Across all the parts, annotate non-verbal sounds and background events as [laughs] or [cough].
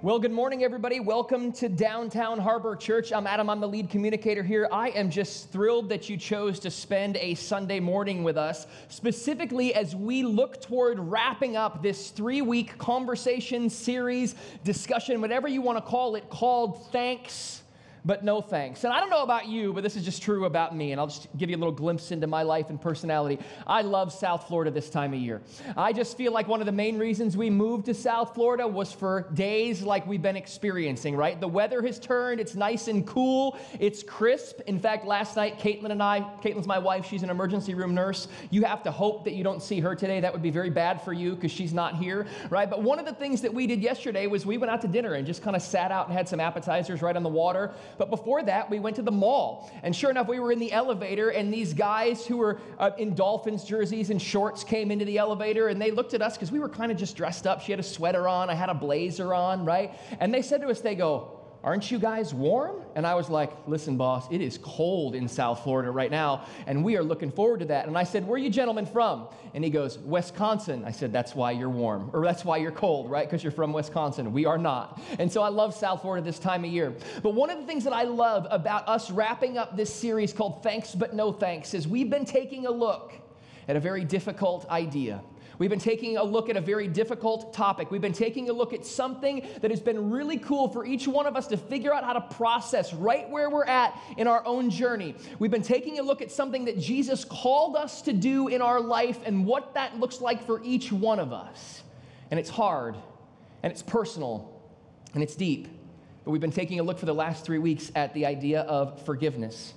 Well, good morning, everybody. Welcome to Downtown Harbor Church. I'm Adam, I'm the lead communicator here. I am just thrilled that you chose to spend a Sunday morning with us, specifically as we look toward wrapping up this three week conversation, series, discussion, whatever you want to call it, called Thanks but no thanks. And I don't know about you, but this is just true about me. And I'll just give you a little glimpse into my life and personality. I love South Florida this time of year. I just feel like one of the main reasons we moved to South Florida was for days like we've been experiencing, right? The weather has turned, it's nice and cool, it's crisp. In fact, last night, Caitlin and I, Caitlin's my wife, she's an emergency room nurse. You have to hope that you don't see her today. That would be very bad for you because she's not here, right? But one of the things that we did yesterday was we went out to dinner and just kind of sat out and had some appetizers right on the water. But before that, we went to the mall. And sure enough, we were in the elevator, and these guys who were uh, in Dolphins jerseys and shorts came into the elevator, and they looked at us because we were kind of just dressed up. She had a sweater on, I had a blazer on, right? And they said to us, they go, Aren't you guys warm? And I was like, Listen, boss, it is cold in South Florida right now, and we are looking forward to that. And I said, Where are you gentlemen from? And he goes, Wisconsin. I said, That's why you're warm, or that's why you're cold, right? Because you're from Wisconsin. We are not. And so I love South Florida this time of year. But one of the things that I love about us wrapping up this series called Thanks But No Thanks is we've been taking a look at a very difficult idea. We've been taking a look at a very difficult topic. We've been taking a look at something that has been really cool for each one of us to figure out how to process right where we're at in our own journey. We've been taking a look at something that Jesus called us to do in our life and what that looks like for each one of us. And it's hard, and it's personal, and it's deep. But we've been taking a look for the last three weeks at the idea of forgiveness.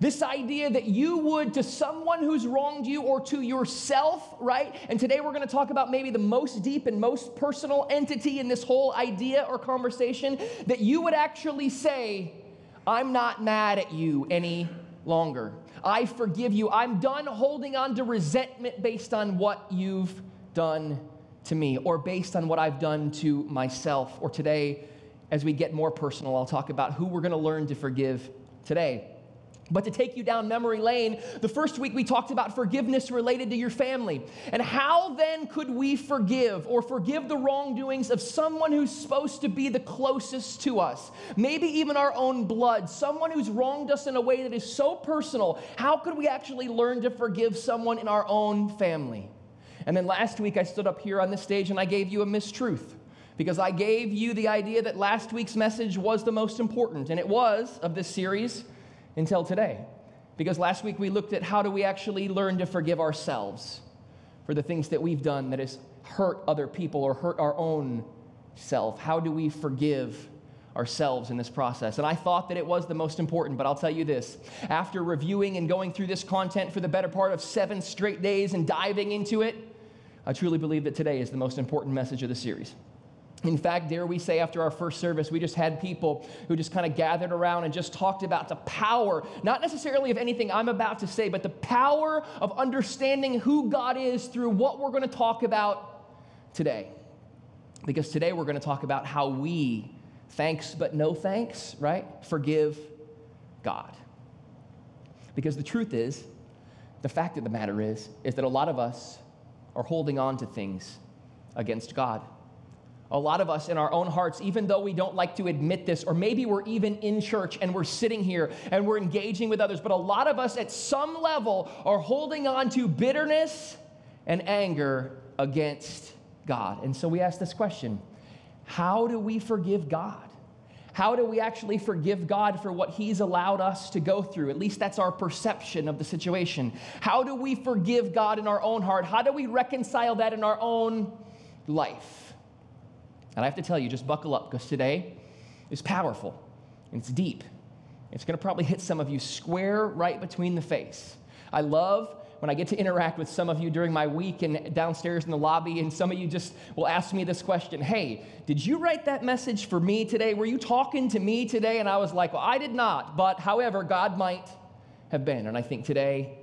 This idea that you would, to someone who's wronged you or to yourself, right? And today we're going to talk about maybe the most deep and most personal entity in this whole idea or conversation, that you would actually say, I'm not mad at you any longer. I forgive you. I'm done holding on to resentment based on what you've done to me or based on what I've done to myself. Or today, as we get more personal, I'll talk about who we're going to learn to forgive today. But to take you down memory lane, the first week we talked about forgiveness related to your family. And how then could we forgive or forgive the wrongdoings of someone who's supposed to be the closest to us? Maybe even our own blood, someone who's wronged us in a way that is so personal. How could we actually learn to forgive someone in our own family? And then last week I stood up here on this stage and I gave you a mistruth because I gave you the idea that last week's message was the most important, and it was of this series until today. Because last week we looked at how do we actually learn to forgive ourselves for the things that we've done that has hurt other people or hurt our own self. How do we forgive ourselves in this process? And I thought that it was the most important, but I'll tell you this. After reviewing and going through this content for the better part of seven straight days and diving into it, I truly believe that today is the most important message of the series. In fact, dare we say, after our first service, we just had people who just kind of gathered around and just talked about the power, not necessarily of anything I'm about to say, but the power of understanding who God is through what we're going to talk about today. Because today we're going to talk about how we, thanks but no thanks, right, forgive God. Because the truth is, the fact of the matter is, is that a lot of us are holding on to things against God. A lot of us in our own hearts, even though we don't like to admit this, or maybe we're even in church and we're sitting here and we're engaging with others, but a lot of us at some level are holding on to bitterness and anger against God. And so we ask this question How do we forgive God? How do we actually forgive God for what He's allowed us to go through? At least that's our perception of the situation. How do we forgive God in our own heart? How do we reconcile that in our own life? And I have to tell you, just buckle up because today is powerful and it's deep. It's going to probably hit some of you square right between the face. I love when I get to interact with some of you during my week and downstairs in the lobby, and some of you just will ask me this question Hey, did you write that message for me today? Were you talking to me today? And I was like, Well, I did not, but however, God might have been. And I think today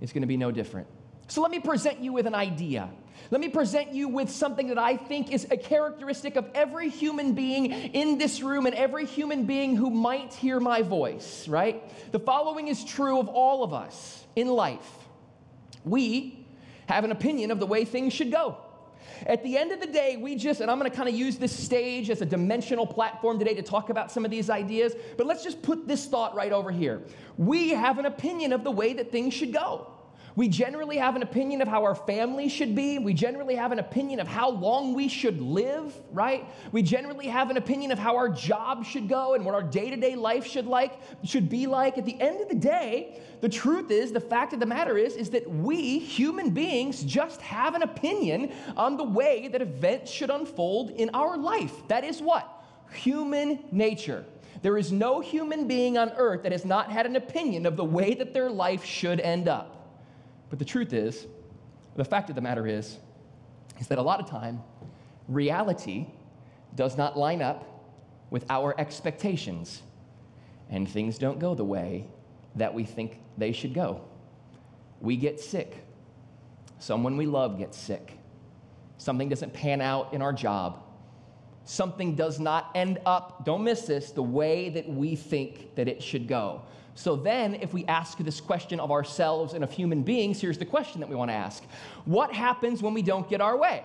is going to be no different. So let me present you with an idea. Let me present you with something that I think is a characteristic of every human being in this room and every human being who might hear my voice, right? The following is true of all of us in life. We have an opinion of the way things should go. At the end of the day, we just, and I'm going to kind of use this stage as a dimensional platform today to talk about some of these ideas, but let's just put this thought right over here. We have an opinion of the way that things should go. We generally have an opinion of how our family should be. We generally have an opinion of how long we should live, right? We generally have an opinion of how our job should go and what our day-to-day life should like should be like. At the end of the day, the truth is, the fact of the matter is is that we human beings just have an opinion on the way that events should unfold in our life. That is what? Human nature. There is no human being on earth that has not had an opinion of the way that their life should end up. But the truth is, the fact of the matter is, is that a lot of time, reality does not line up with our expectations, and things don't go the way that we think they should go. We get sick. Someone we love gets sick. Something doesn't pan out in our job. Something does not end up, don't miss this, the way that we think that it should go. So then, if we ask this question of ourselves and of human beings, here's the question that we want to ask What happens when we don't get our way?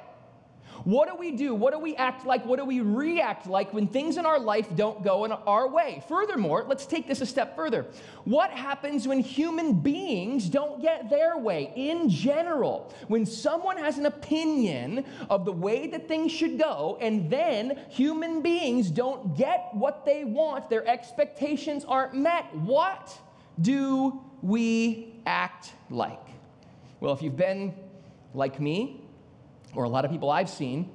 What do we do? What do we act like? What do we react like when things in our life don't go in our way? Furthermore, let's take this a step further. What happens when human beings don't get their way in general? When someone has an opinion of the way that things should go, and then human beings don't get what they want, their expectations aren't met, what do we act like? Well, if you've been like me, or a lot of people I've seen,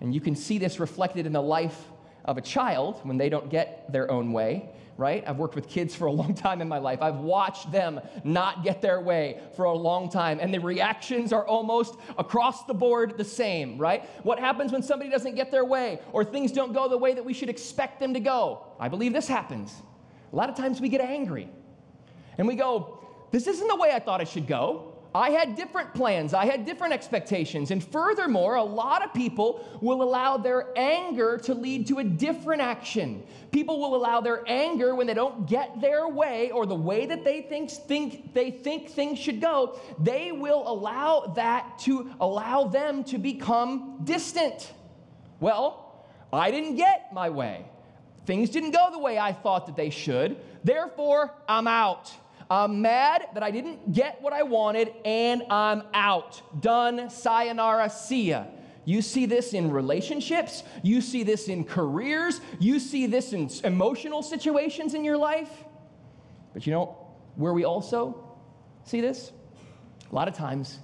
and you can see this reflected in the life of a child when they don't get their own way, right? I've worked with kids for a long [laughs] time in my life. I've watched them not get their way for a long time, and the reactions are almost across the board the same, right? What happens when somebody doesn't get their way or things don't go the way that we should expect them to go? I believe this happens. A lot of times we get angry and we go, This isn't the way I thought it should go. I had different plans, I had different expectations. And furthermore, a lot of people will allow their anger to lead to a different action. People will allow their anger when they don't get their way or the way that they think, think they think things should go, they will allow that to allow them to become distant. Well, I didn't get my way. Things didn't go the way I thought that they should. Therefore, I'm out. I'm mad that I didn't get what I wanted and I'm out. Done. Sayonara. See ya. You see this in relationships. You see this in careers. You see this in emotional situations in your life. But you know where we also see this? A lot of times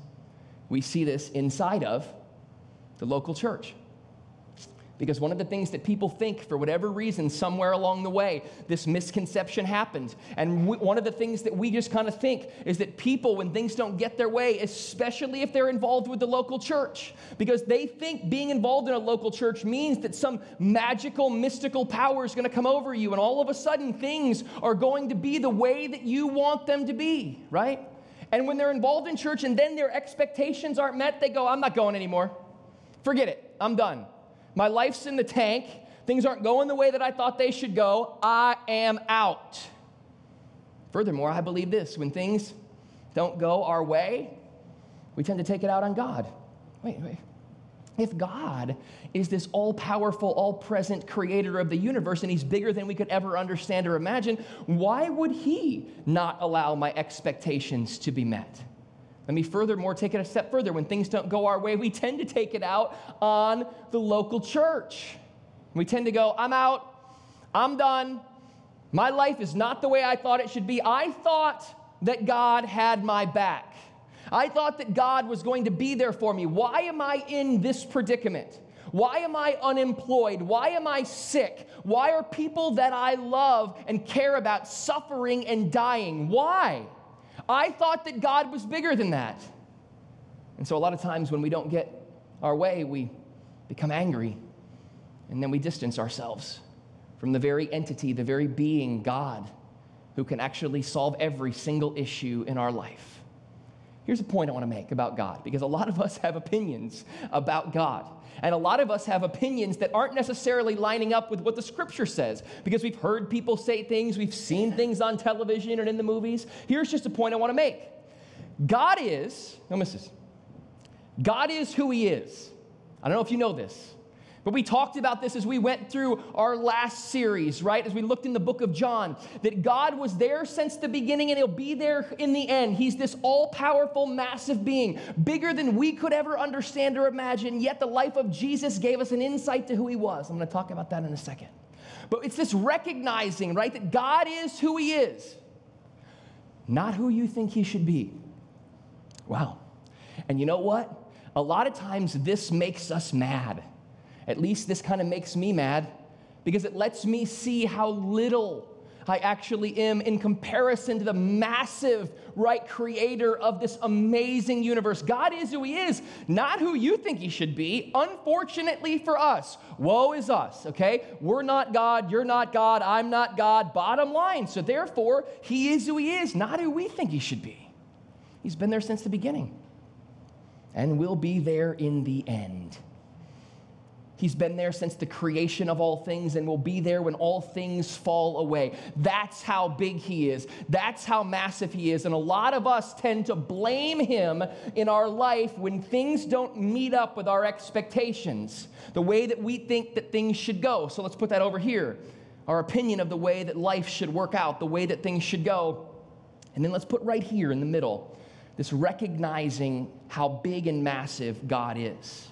we see this inside of the local church. Because one of the things that people think, for whatever reason, somewhere along the way, this misconception happened. And we, one of the things that we just kind of think is that people, when things don't get their way, especially if they're involved with the local church, because they think being involved in a local church means that some magical, mystical power is going to come over you, and all of a sudden things are going to be the way that you want them to be, right? And when they're involved in church and then their expectations aren't met, they go, I'm not going anymore. Forget it. I'm done. My life's in the tank. Things aren't going the way that I thought they should go. I am out. Furthermore, I believe this when things don't go our way, we tend to take it out on God. Wait, wait. If God is this all powerful, all present creator of the universe and he's bigger than we could ever understand or imagine, why would he not allow my expectations to be met? Let me furthermore take it a step further. When things don't go our way, we tend to take it out on the local church. We tend to go, I'm out, I'm done. My life is not the way I thought it should be. I thought that God had my back. I thought that God was going to be there for me. Why am I in this predicament? Why am I unemployed? Why am I sick? Why are people that I love and care about suffering and dying? Why? I thought that God was bigger than that. And so, a lot of times when we don't get our way, we become angry and then we distance ourselves from the very entity, the very being, God, who can actually solve every single issue in our life. Here's a point I want to make about God because a lot of us have opinions about God. And a lot of us have opinions that aren't necessarily lining up with what the scripture says because we've heard people say things, we've seen things on television and in the movies. Here's just a point I want to make God is, miss this, God is who He is. I don't know if you know this, but we talked about this as we went through our last series, right? As we looked in the book of John, that God was there since the beginning and he'll be there in the end. He's this all powerful, massive being, bigger than we could ever understand or imagine. Yet the life of Jesus gave us an insight to who he was. I'm going to talk about that in a second. But it's this recognizing, right, that God is who he is, not who you think he should be. Wow. And you know what? A lot of times this makes us mad at least this kind of makes me mad because it lets me see how little I actually am in comparison to the massive, right, creator of this amazing universe. God is who He is, not who you think He should be. Unfortunately for us, woe is us, okay? We're not God, you're not God, I'm not God, bottom line. So therefore, He is who He is, not who we think He should be. He's been there since the beginning and will be there in the end. He's been there since the creation of all things and will be there when all things fall away. That's how big he is. That's how massive he is. And a lot of us tend to blame him in our life when things don't meet up with our expectations, the way that we think that things should go. So let's put that over here our opinion of the way that life should work out, the way that things should go. And then let's put right here in the middle this recognizing how big and massive God is.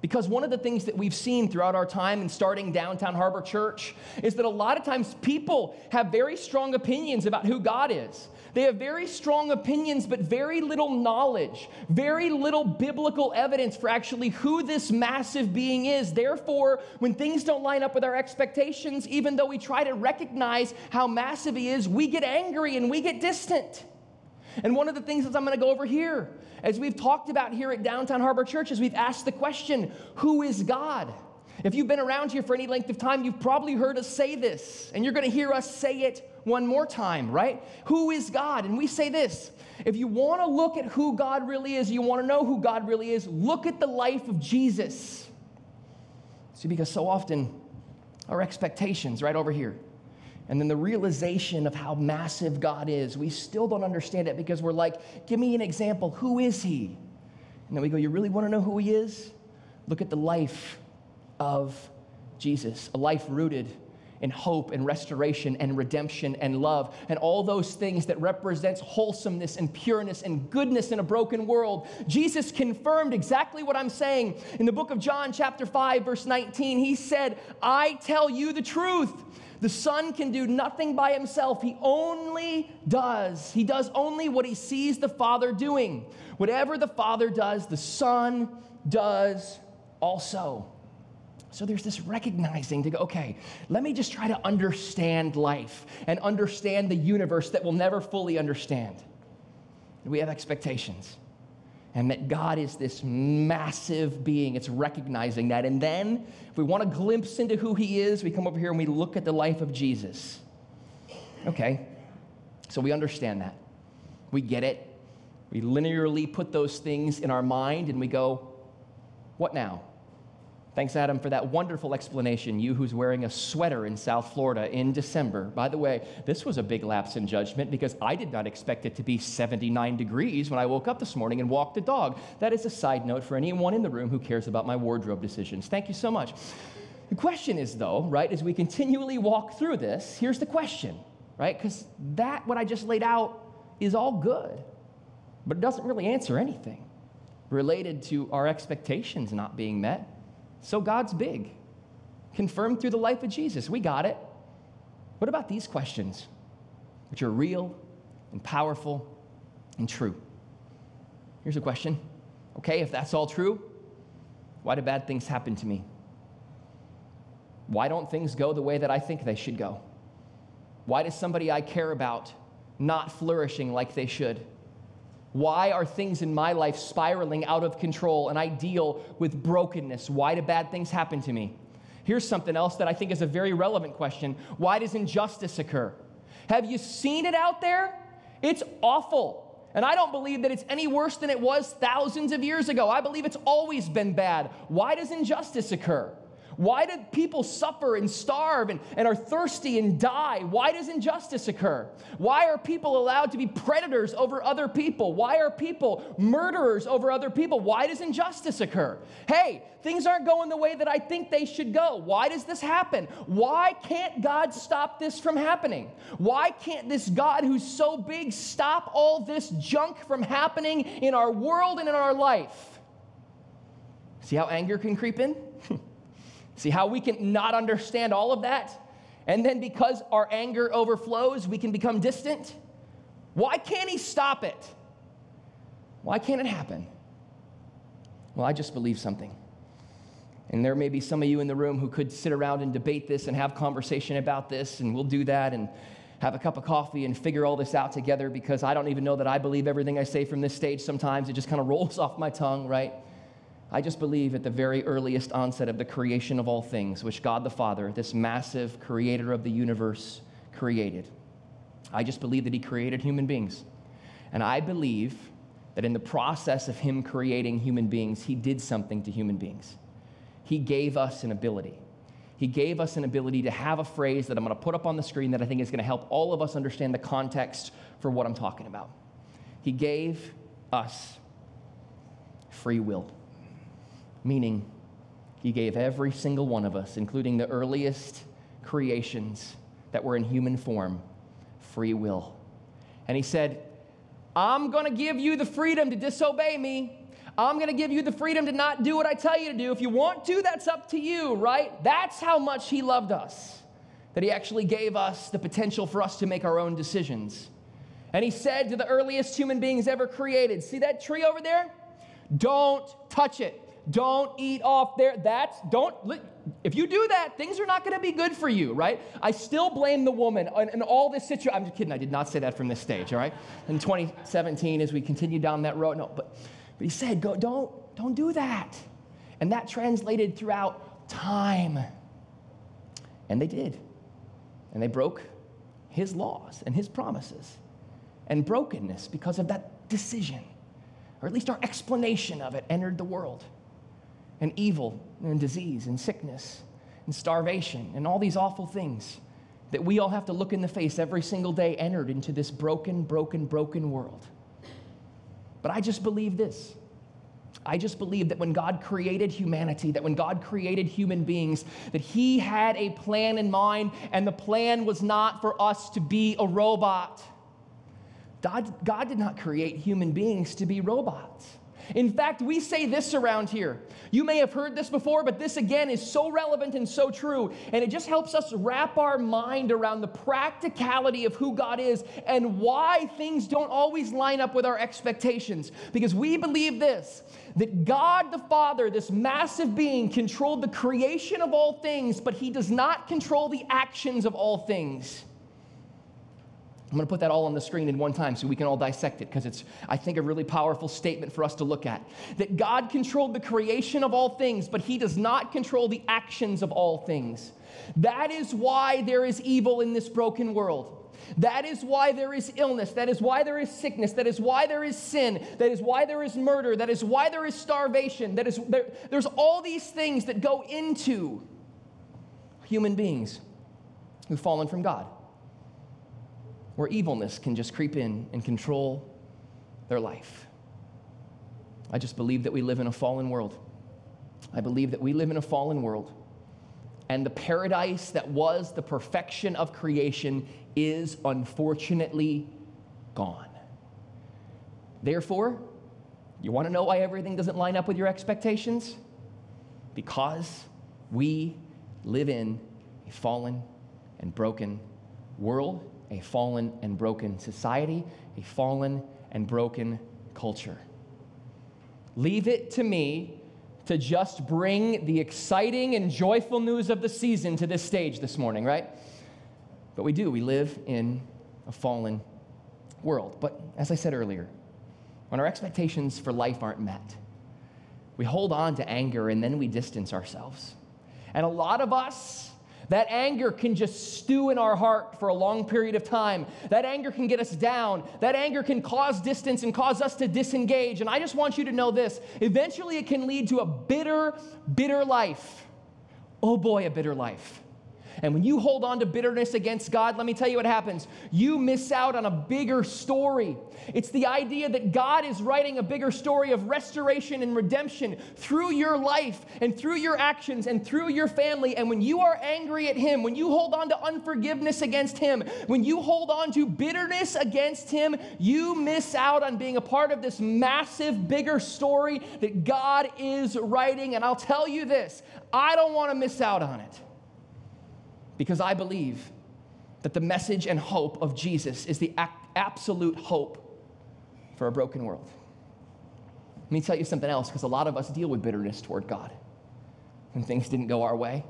Because one of the things that we've seen throughout our time in starting Downtown Harbor Church is that a lot of times people have very strong opinions about who God is. They have very strong opinions, but very little knowledge, very little biblical evidence for actually who this massive being is. Therefore, when things don't line up with our expectations, even though we try to recognize how massive He is, we get angry and we get distant. And one of the things that I'm going to go over here, as we've talked about here at Downtown Harbor Church, is we've asked the question who is God? If you've been around here for any length of time, you've probably heard us say this, and you're going to hear us say it one more time, right? Who is God? And we say this if you want to look at who God really is, you want to know who God really is, look at the life of Jesus. See, because so often our expectations, right over here, and then the realization of how massive God is, we still don't understand it because we're like, give me an example. Who is He? And then we go, you really want to know who He is? Look at the life of Jesus, a life rooted in hope and restoration and redemption and love and all those things that represents wholesomeness and pureness and goodness in a broken world jesus confirmed exactly what i'm saying in the book of john chapter 5 verse 19 he said i tell you the truth the Son can do nothing by himself. He only does. He does only what he sees the Father doing. Whatever the Father does, the Son does also. So there's this recognizing to go, okay, let me just try to understand life and understand the universe that we'll never fully understand. We have expectations and that God is this massive being. It's recognizing that. And then, if we want a glimpse into who He is, we come over here and we look at the life of Jesus. Okay, so we understand that. We get it. We linearly put those things in our mind and we go, what now? Thanks, Adam, for that wonderful explanation. You who's wearing a sweater in South Florida in December. By the way, this was a big lapse in judgment because I did not expect it to be 79 degrees when I woke up this morning and walked the dog. That is a side note for anyone in the room who cares about my wardrobe decisions. Thank you so much. The question is, though, right, as we continually walk through this, here's the question, right? Because that, what I just laid out, is all good, but it doesn't really answer anything related to our expectations not being met so God's big. Confirmed through the life of Jesus. We got it. What about these questions, which are real and powerful and true? Here's a question. Okay, if that's all true, why do bad things happen to me? Why don't things go the way that I think they should go? Why does somebody I care about not flourishing like they should? Why are things in my life spiraling out of control and I deal with brokenness? Why do bad things happen to me? Here's something else that I think is a very relevant question Why does injustice occur? Have you seen it out there? It's awful. And I don't believe that it's any worse than it was thousands of years ago. I believe it's always been bad. Why does injustice occur? Why do people suffer and starve and, and are thirsty and die? Why does injustice occur? Why are people allowed to be predators over other people? Why are people murderers over other people? Why does injustice occur? Hey, things aren't going the way that I think they should go. Why does this happen? Why can't God stop this from happening? Why can't this God who's so big stop all this junk from happening in our world and in our life? See how anger can creep in? [laughs] See how we can not understand all of that? And then because our anger overflows, we can become distant? Why can't he stop it? Why can't it happen? Well, I just believe something. And there may be some of you in the room who could sit around and debate this and have conversation about this, and we'll do that and have a cup of coffee and figure all this out together because I don't even know that I believe everything I say from this stage sometimes. It just kind of rolls [laughs] off my tongue, right? I just believe at the very earliest onset of the creation of all things, which God the Father, this massive creator of the universe, created. I just believe that He created human beings. And I believe that in the process of Him creating human beings, He did something to human beings. He gave us an ability. He gave us an ability to have a phrase that I'm going to put up on the screen that I think is going to help all of us understand the context for what I'm talking about. He gave us free will meaning he gave every single one of us, including the earliest creations that were in human form, free will. And he said, I'm going to give you the freedom to disobey me. I'm going to give you the freedom to not do what I tell you to do. If you want to, that's up to you, right? That's how much he loved us, that he actually gave us the potential for us to make our own decisions. And he said to the earliest human beings ever created, See that tree over there? Don't touch it. Don't eat off there. That's, don't, if you do that, things are not going to be good for you, right? I still blame the woman and, all this situation. I'm just kidding. I did not say that from this stage, all right? In 2017, as we continue down that road, no, but, but he said, go, don't, don't do that. And that translated throughout time. And they did. And they broke his laws and his promises. And brokenness because of that decision, or at least our explanation of it, entered the world and evil and disease and sickness and starvation and all these awful things that we all have to look in the face every single day entered into this broken, broken, broken world. But I just believe this. I just believe that when God created humanity, that when God created human beings, that He had a plan in mind, and the plan was not for us to be a robot. God, God did not create human beings to be robots. In fact, we say this around here. You may have heard this before, but this again is so relevant and so true. And it just helps us wrap our mind around the practicality of who God is and why things don't always line up with our expectations. Because we believe this that God the Father, this massive being, controlled the creation of all things, but he does not control the actions of all things. I'm going to put that all on the screen in one time so we can all dissect it because it's, I think, a really powerful statement for us to look at. That God controlled the creation of all things, but He does not control the actions of all things. That is why there is evil in this broken world. That is why there is illness. That is why there is sickness. That is why there is sin. That is why there is murder. That is why there is starvation. That is, there, there's all these things that go into human beings who've fallen from God where evilness can just creep in and control their life. I just believe that we live in a fallen world. I believe that we live in a fallen world. And the paradise that was the perfection of creation is unfortunately gone. Therefore, you want to know why everything doesn't line up with your expectations? Because we live in a fallen and broken world a fallen and broken society, a fallen and broken culture. Leave it to me to just bring the exciting and joyful news of the season to this stage this morning, right? But we do. We live in a fallen world. But as I said earlier, when our expectations for life aren't met, we hold on to anger and then we distance ourselves. And a lot of us, that anger can just stew in our heart for a long period of time. That anger can get us down. That anger can cause distance and cause us to disengage. And I just want you to know this eventually, it can lead to a bitter, bitter life. Oh boy, a bitter life. And when you hold on to bitterness against God, let me tell you what happens. You miss out on a bigger story. It's the idea that God is writing a bigger story of restoration and redemption through your life and through your actions and through your family. And when you are angry at Him, when you hold on to unforgiveness against Him, when you hold on to bitterness against Him, you miss out on being a part of this massive, bigger story that God is writing. And I'll tell you this I don't want to miss out on it because I believe that the message and hope of Jesus is the absolute hope for a broken world. Let me tell you something else, because a lot of us deal with bitterness toward God when things didn't go our way.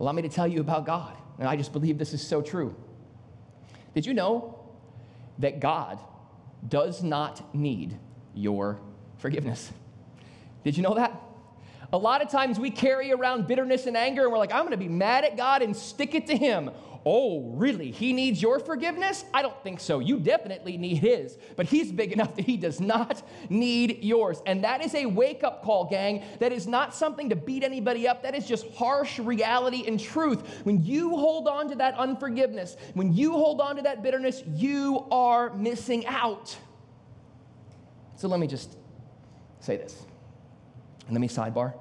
Allow me to tell you about God, and I just believe this is so true. Did you know that God does not need your forgiveness? Did you know that? A lot of times we carry around bitterness and anger and we're like, I'm going to be mad at God and stick it to Him. Oh, really? He needs your forgiveness? I don't think so. You definitely need His, but He's big [laughs] enough that He does not need yours. And that is a wake up call, gang. That is not something to beat anybody up. That is just harsh reality and truth. When you hold on to that unforgiveness, when you hold on to that bitterness, you are missing out. So let me just say this. And let me sidebar.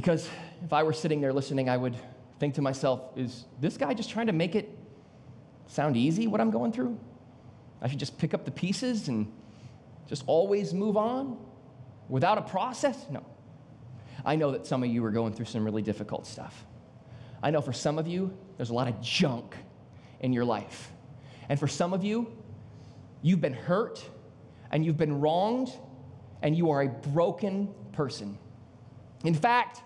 Because if I were sitting there listening, I would think to myself, is this guy just trying to make it sound easy, what I'm going through? I should just pick up the pieces and just always move on without a process? No. I know that some of you are going through some really difficult stuff. I know for some of you, there's a lot of junk in your life. And for some of you, you've been hurt and you've been wronged and you are a broken person. In fact,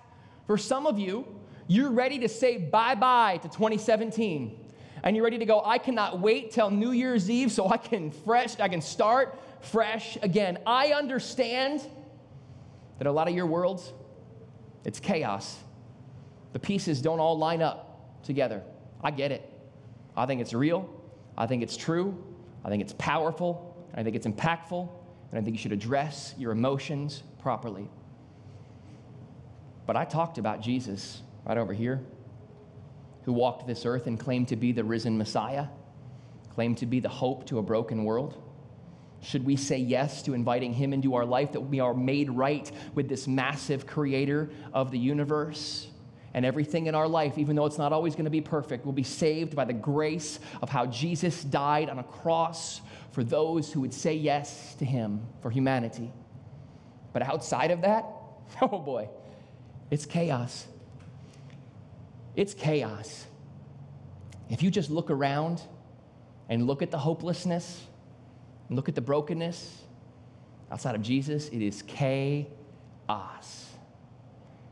for some of you, you're ready to say bye bye to 2017. And you're ready to go, I cannot wait till New Year's Eve so I can fresh, I can start fresh again. I understand that a lot of your worlds, it's chaos. The pieces don't all line up together. I get it. I think it's real. I think it's true. I think it's powerful. I think it's impactful. And I think you should address your emotions properly. But I talked about Jesus right over here, who walked this earth and claimed to be the risen Messiah, claimed to be the hope to a broken world. Should we say yes to inviting him into our life that we are made right with this massive creator of the universe? And everything in our life, even though it's not always going to be perfect, will be saved by the grace of how Jesus died on a cross for those who would say yes to him for humanity. But outside of that, [laughs] oh boy, it's chaos. It's chaos. If you just look around and look at the hopelessness, and look at the brokenness outside of Jesus, it is chaos.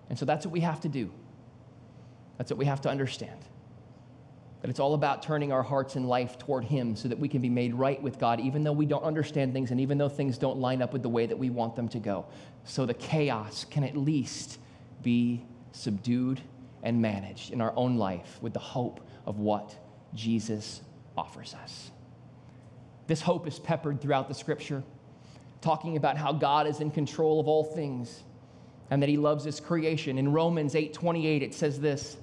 And so that's what we have to do. That's what we have to understand. That it's all about turning our hearts and life toward Him so that we can be made right with God, even though we don't understand things and even though things don't line up with the way that we want them to go. So the chaos can at least be subdued and managed in our own life with the hope of what Jesus offers us. This hope is peppered throughout the scripture, talking about how God is in control of all things and that he loves his creation. In Romans 8:28 it says this,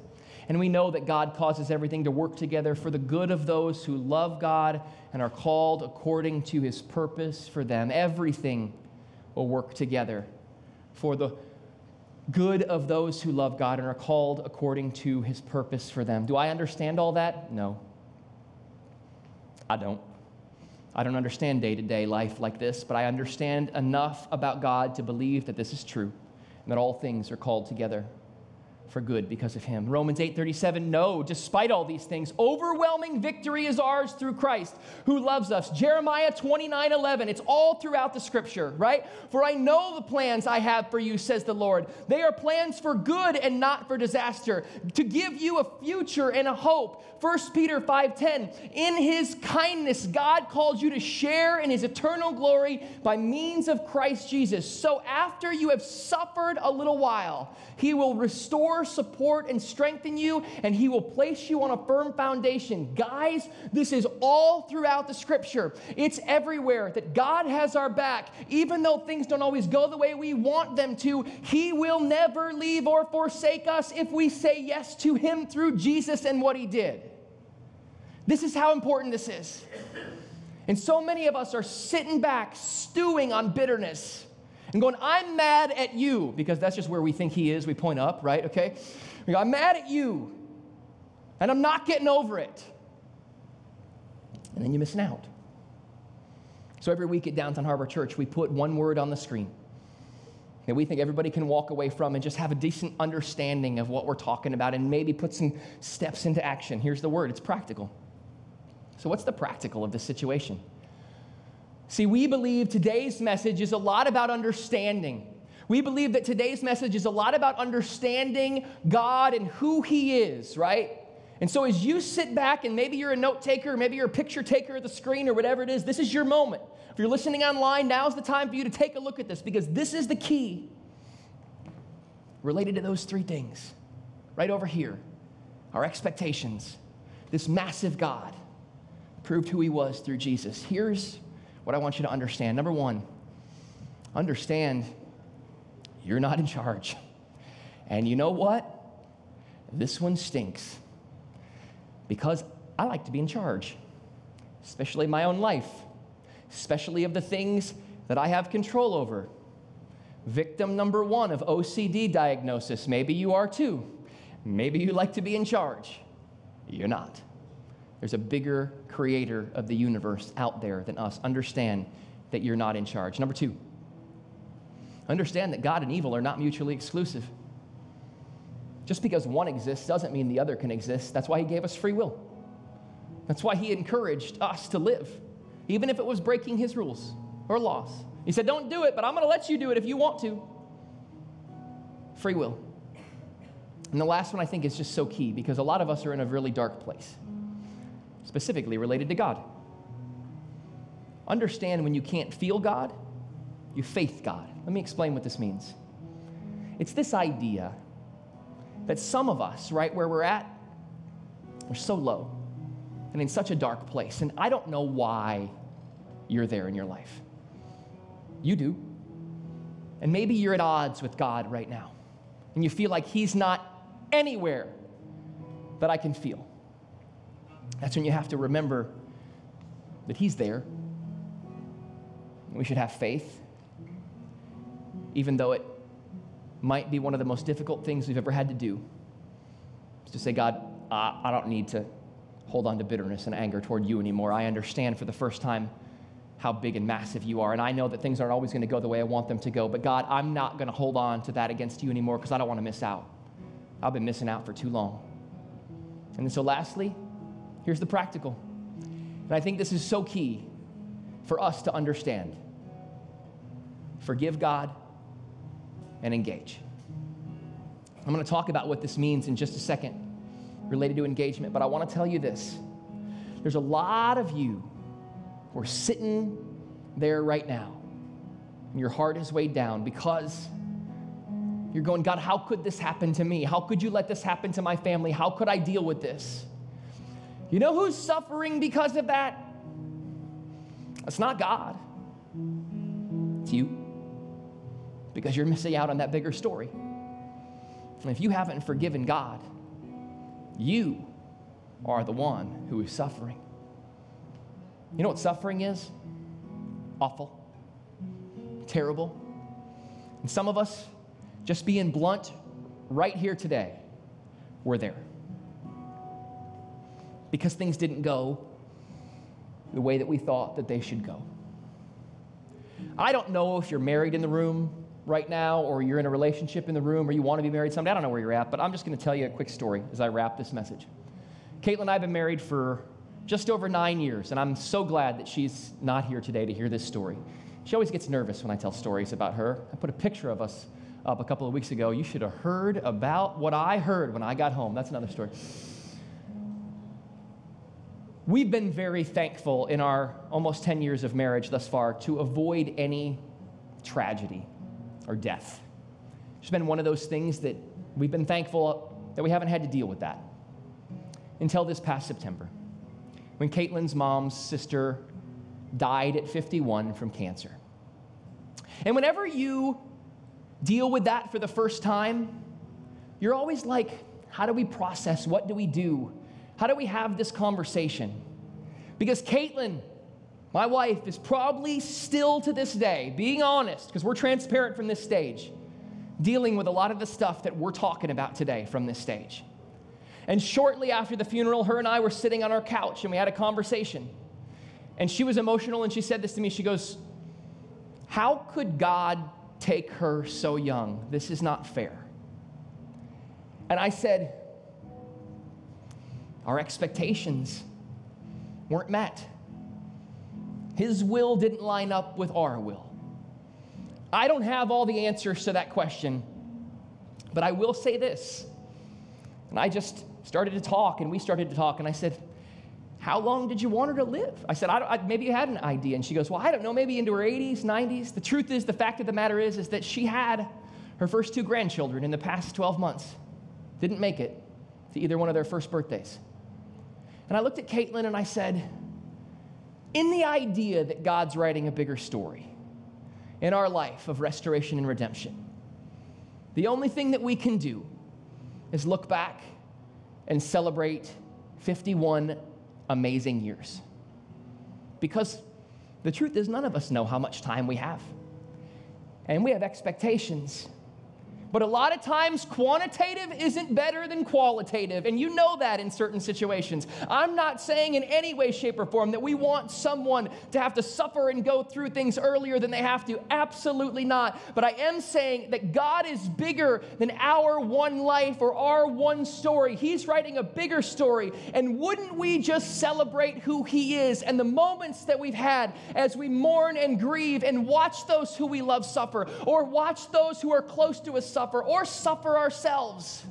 and we know that God causes everything to work together for the good of those who love God and are called according to his purpose for them. Everything will work together for the good of those who love God and are called according to his purpose for them. Do I understand all that? No. I don't. I don't understand day to day life like this, but I understand enough about God to believe that this is true and that all things are called together for good because of him. Romans 8:37 no, despite all these things, overwhelming victory is ours through Christ who loves us. Jeremiah 29:11, it's all throughout the scripture, right? For I know the plans I have for you says the Lord. They are plans for good and not for disaster, to give you a future and a hope. 1 Peter 5:10, in his kindness God calls you to share in his eternal glory by means of Christ Jesus. So after you have suffered a little while, he will restore support, and strengthen you, and He will place you on a firm foundation. Guys, this is all throughout the scripture. It's everywhere that God has our back. Even though things don't always go the way we want them to, He will never leave or forsake us if we say yes to Him through Jesus and what He did. This is how important this is. And so many of us are sitting back, stewing on bitterness and going, I'm mad at you, because that's just where we think he is. We point up, right? Okay? We go, I'm mad at you, and I'm not getting over it. And then you're missing out. So every week at Downtown Harbor Church, we put one word on the screen that we think everybody can walk away from and just have a decent understanding of what we're talking about and maybe put some steps into action. Here's the word it's practical. So, what's the practical of this situation? See, we believe today's message is a lot about understanding. We believe that today's message is a lot about understanding God and who He is, right? And so, as you sit back and maybe you're a note taker, maybe you're a picture taker of the screen or whatever it is, this is your moment. If you're listening online, now's the time for you to take a look at this because this is the key related to those three things right over here our expectations. This massive God proved who He was through Jesus. Here's what I want you to understand. Number one, understand you're not in charge. And you know what? This one stinks because I like to be in charge, especially my own life, especially of the things that I have control over. Victim number one of OCD diagnosis. Maybe you are too. Maybe you like to be in charge. You're not. There's a bigger creator of the universe out there than us. Understand that you're not in charge. Number two, understand that God and evil are not mutually exclusive. Just because one exists doesn't mean the other can exist. That's why He gave us free will. That's why He encouraged us to live, even if it was breaking His rules or laws. He said, Don't do it, but I'm going to let you do it if you want to. Free will. And the last one I think is just so key because a lot of us are in a really dark place specifically related to God. Understand when you can't feel God, you faith God. Let me explain what this means. It's this idea that some of us, right where we're at, we're so low and in such a dark place. And I don't know why you're there in your life. You do. And maybe you're at odds with God right now. And you feel like He's not anywhere that I can feel. That's when you have to remember that He's there. We should have faith, even though it might be one of the most difficult things we've ever had to do. Is to say, God, I don't need to hold on to bitterness and anger toward you anymore. I understand for the first time how big and massive you are. And I know that things aren't always going to go the way I want them to go. But God, I'm not going to hold on to that against you anymore because I don't want to miss out. I've been missing out for too long. And so, lastly, Here's the practical. And I think this is so key for us to understand forgive God and engage. I'm going to talk about what this means in just a second related to engagement, but I want to tell you this. There's a lot of you who are sitting there right now, and your heart is weighed down because you're going, God, how could this happen to me? How could you let this happen to my family? How could I deal with this? You know who's suffering because of that? It's not God, it's you. Because you're missing out on that bigger story. And if you haven't forgiven God, you are the one who is suffering. You know what suffering is? Awful, terrible. And some of us, just being blunt, right here today, we're there because things didn't go the way that we thought that they should go. I don't know if you're married in the room right now or you're in a relationship in the room or you want to be married someday. I don't know where you're at, but I'm just going to tell you a quick story as I wrap this message. Caitlin and I have been married for just over nine years, and I'm so glad that she's not here today to hear this story. She always gets nervous when I tell stories about her. I put a picture of us up a couple of weeks ago. You should have heard about what I heard when I got home. That's another story. We've been very thankful in our almost 10 years of marriage thus far to avoid any tragedy or death. It's been one of those things that We've been thankful that we haven't had to deal with that until this past September when Caitlin's mom's sister died at 51 from cancer. And whenever you deal with that for the first time, you're always like, how do we process? What do we do? How do we have this conversation? Because Caitlin, my wife, is probably still to this day, being honest, because we're transparent from this stage, dealing with a lot of the stuff that we're talking about today from this stage. And shortly after the funeral, her and I were sitting on our couch and we had a conversation. And she was emotional and she said this to me. She goes, How could God take her so young? This is not fair. And I said, Our expectations weren't met. His will didn't line up with our will. I don't have all the answers to that question, but I will say this. And I just started to talk, and we started to talk, and I said, How long did you want her to live? I said, I, I, Maybe you had an idea. And she goes, Well, I don't know, maybe into her 80s, 90s. The truth is, the fact of the matter is, is that she had her first two grandchildren in the past 12 months, didn't make it to either one of their first birthdays. And I looked at Caitlin and I said, In the idea that God's writing a bigger story, in our life of restoration and redemption. The only thing that we can do is look back and celebrate 51 amazing years. Because the truth is, none of us know how much time we have. And we have expectations but a lot of times, quantitative isn't better than qualitative, and you know that in certain situations. I'm not saying in any way, shape, or form that we want someone to have to suffer and go through things earlier than they have to. Absolutely not. But I am saying that God is bigger than our one life or our one story. He's writing a bigger story. And wouldn't we just celebrate who He is and the moments that we've had as we mourn and grieve and watch those who we love suffer or watch those who are close to us suffer or suffer ourselves,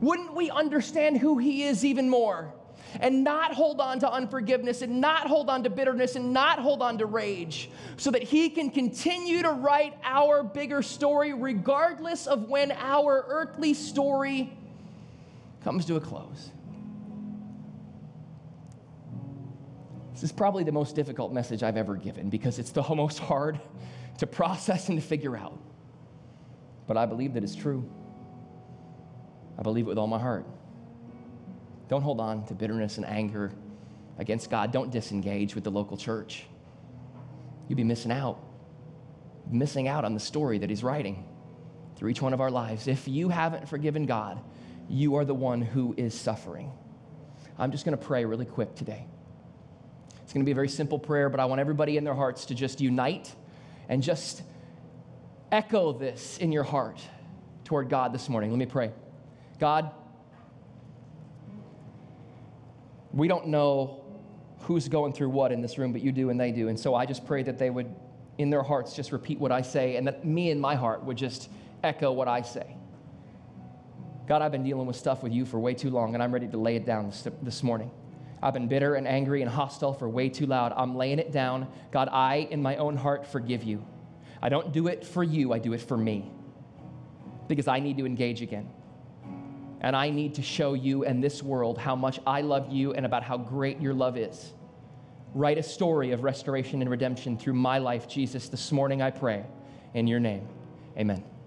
wouldn't we understand who He is even more? And not hold on to unforgiveness and not hold on to bitterness and not hold on to rage, so that He can continue to write our bigger story regardless of when our earthly story comes to a close. This is probably the most difficult message I've ever given because it's the most hard to process and to figure out but I believe that it's true. I believe it with all my heart. Don't hold on to bitterness and anger against God. Don't disengage with the local church. You'd be missing out, missing out on the story that He's writing through each one of our lives. If you haven't forgiven God, you are the one who is suffering. I'm just going to pray really quick today. It's going to be a very simple prayer, but I want everybody in their hearts to just unite and just echo this in your heart toward God this morning. Let me pray. God, we don't know who's going through what in this room, but you do and they do. And so I just pray that they would, in their hearts, just repeat what I say, and that me in my heart would just echo what I say. God, I've been dealing with stuff with you for way too long, and I'm ready to lay it down this, this morning. I've been bitter and angry and hostile for way too loud. I'm laying it down. God, I, in my own heart, forgive you. I don't do it for you, I do it for me. Because I need to engage again. And I need to show you and this world how much I love you and about how great your love is. Write a story of restoration and redemption through my life, Jesus. This morning I pray in your name. Amen.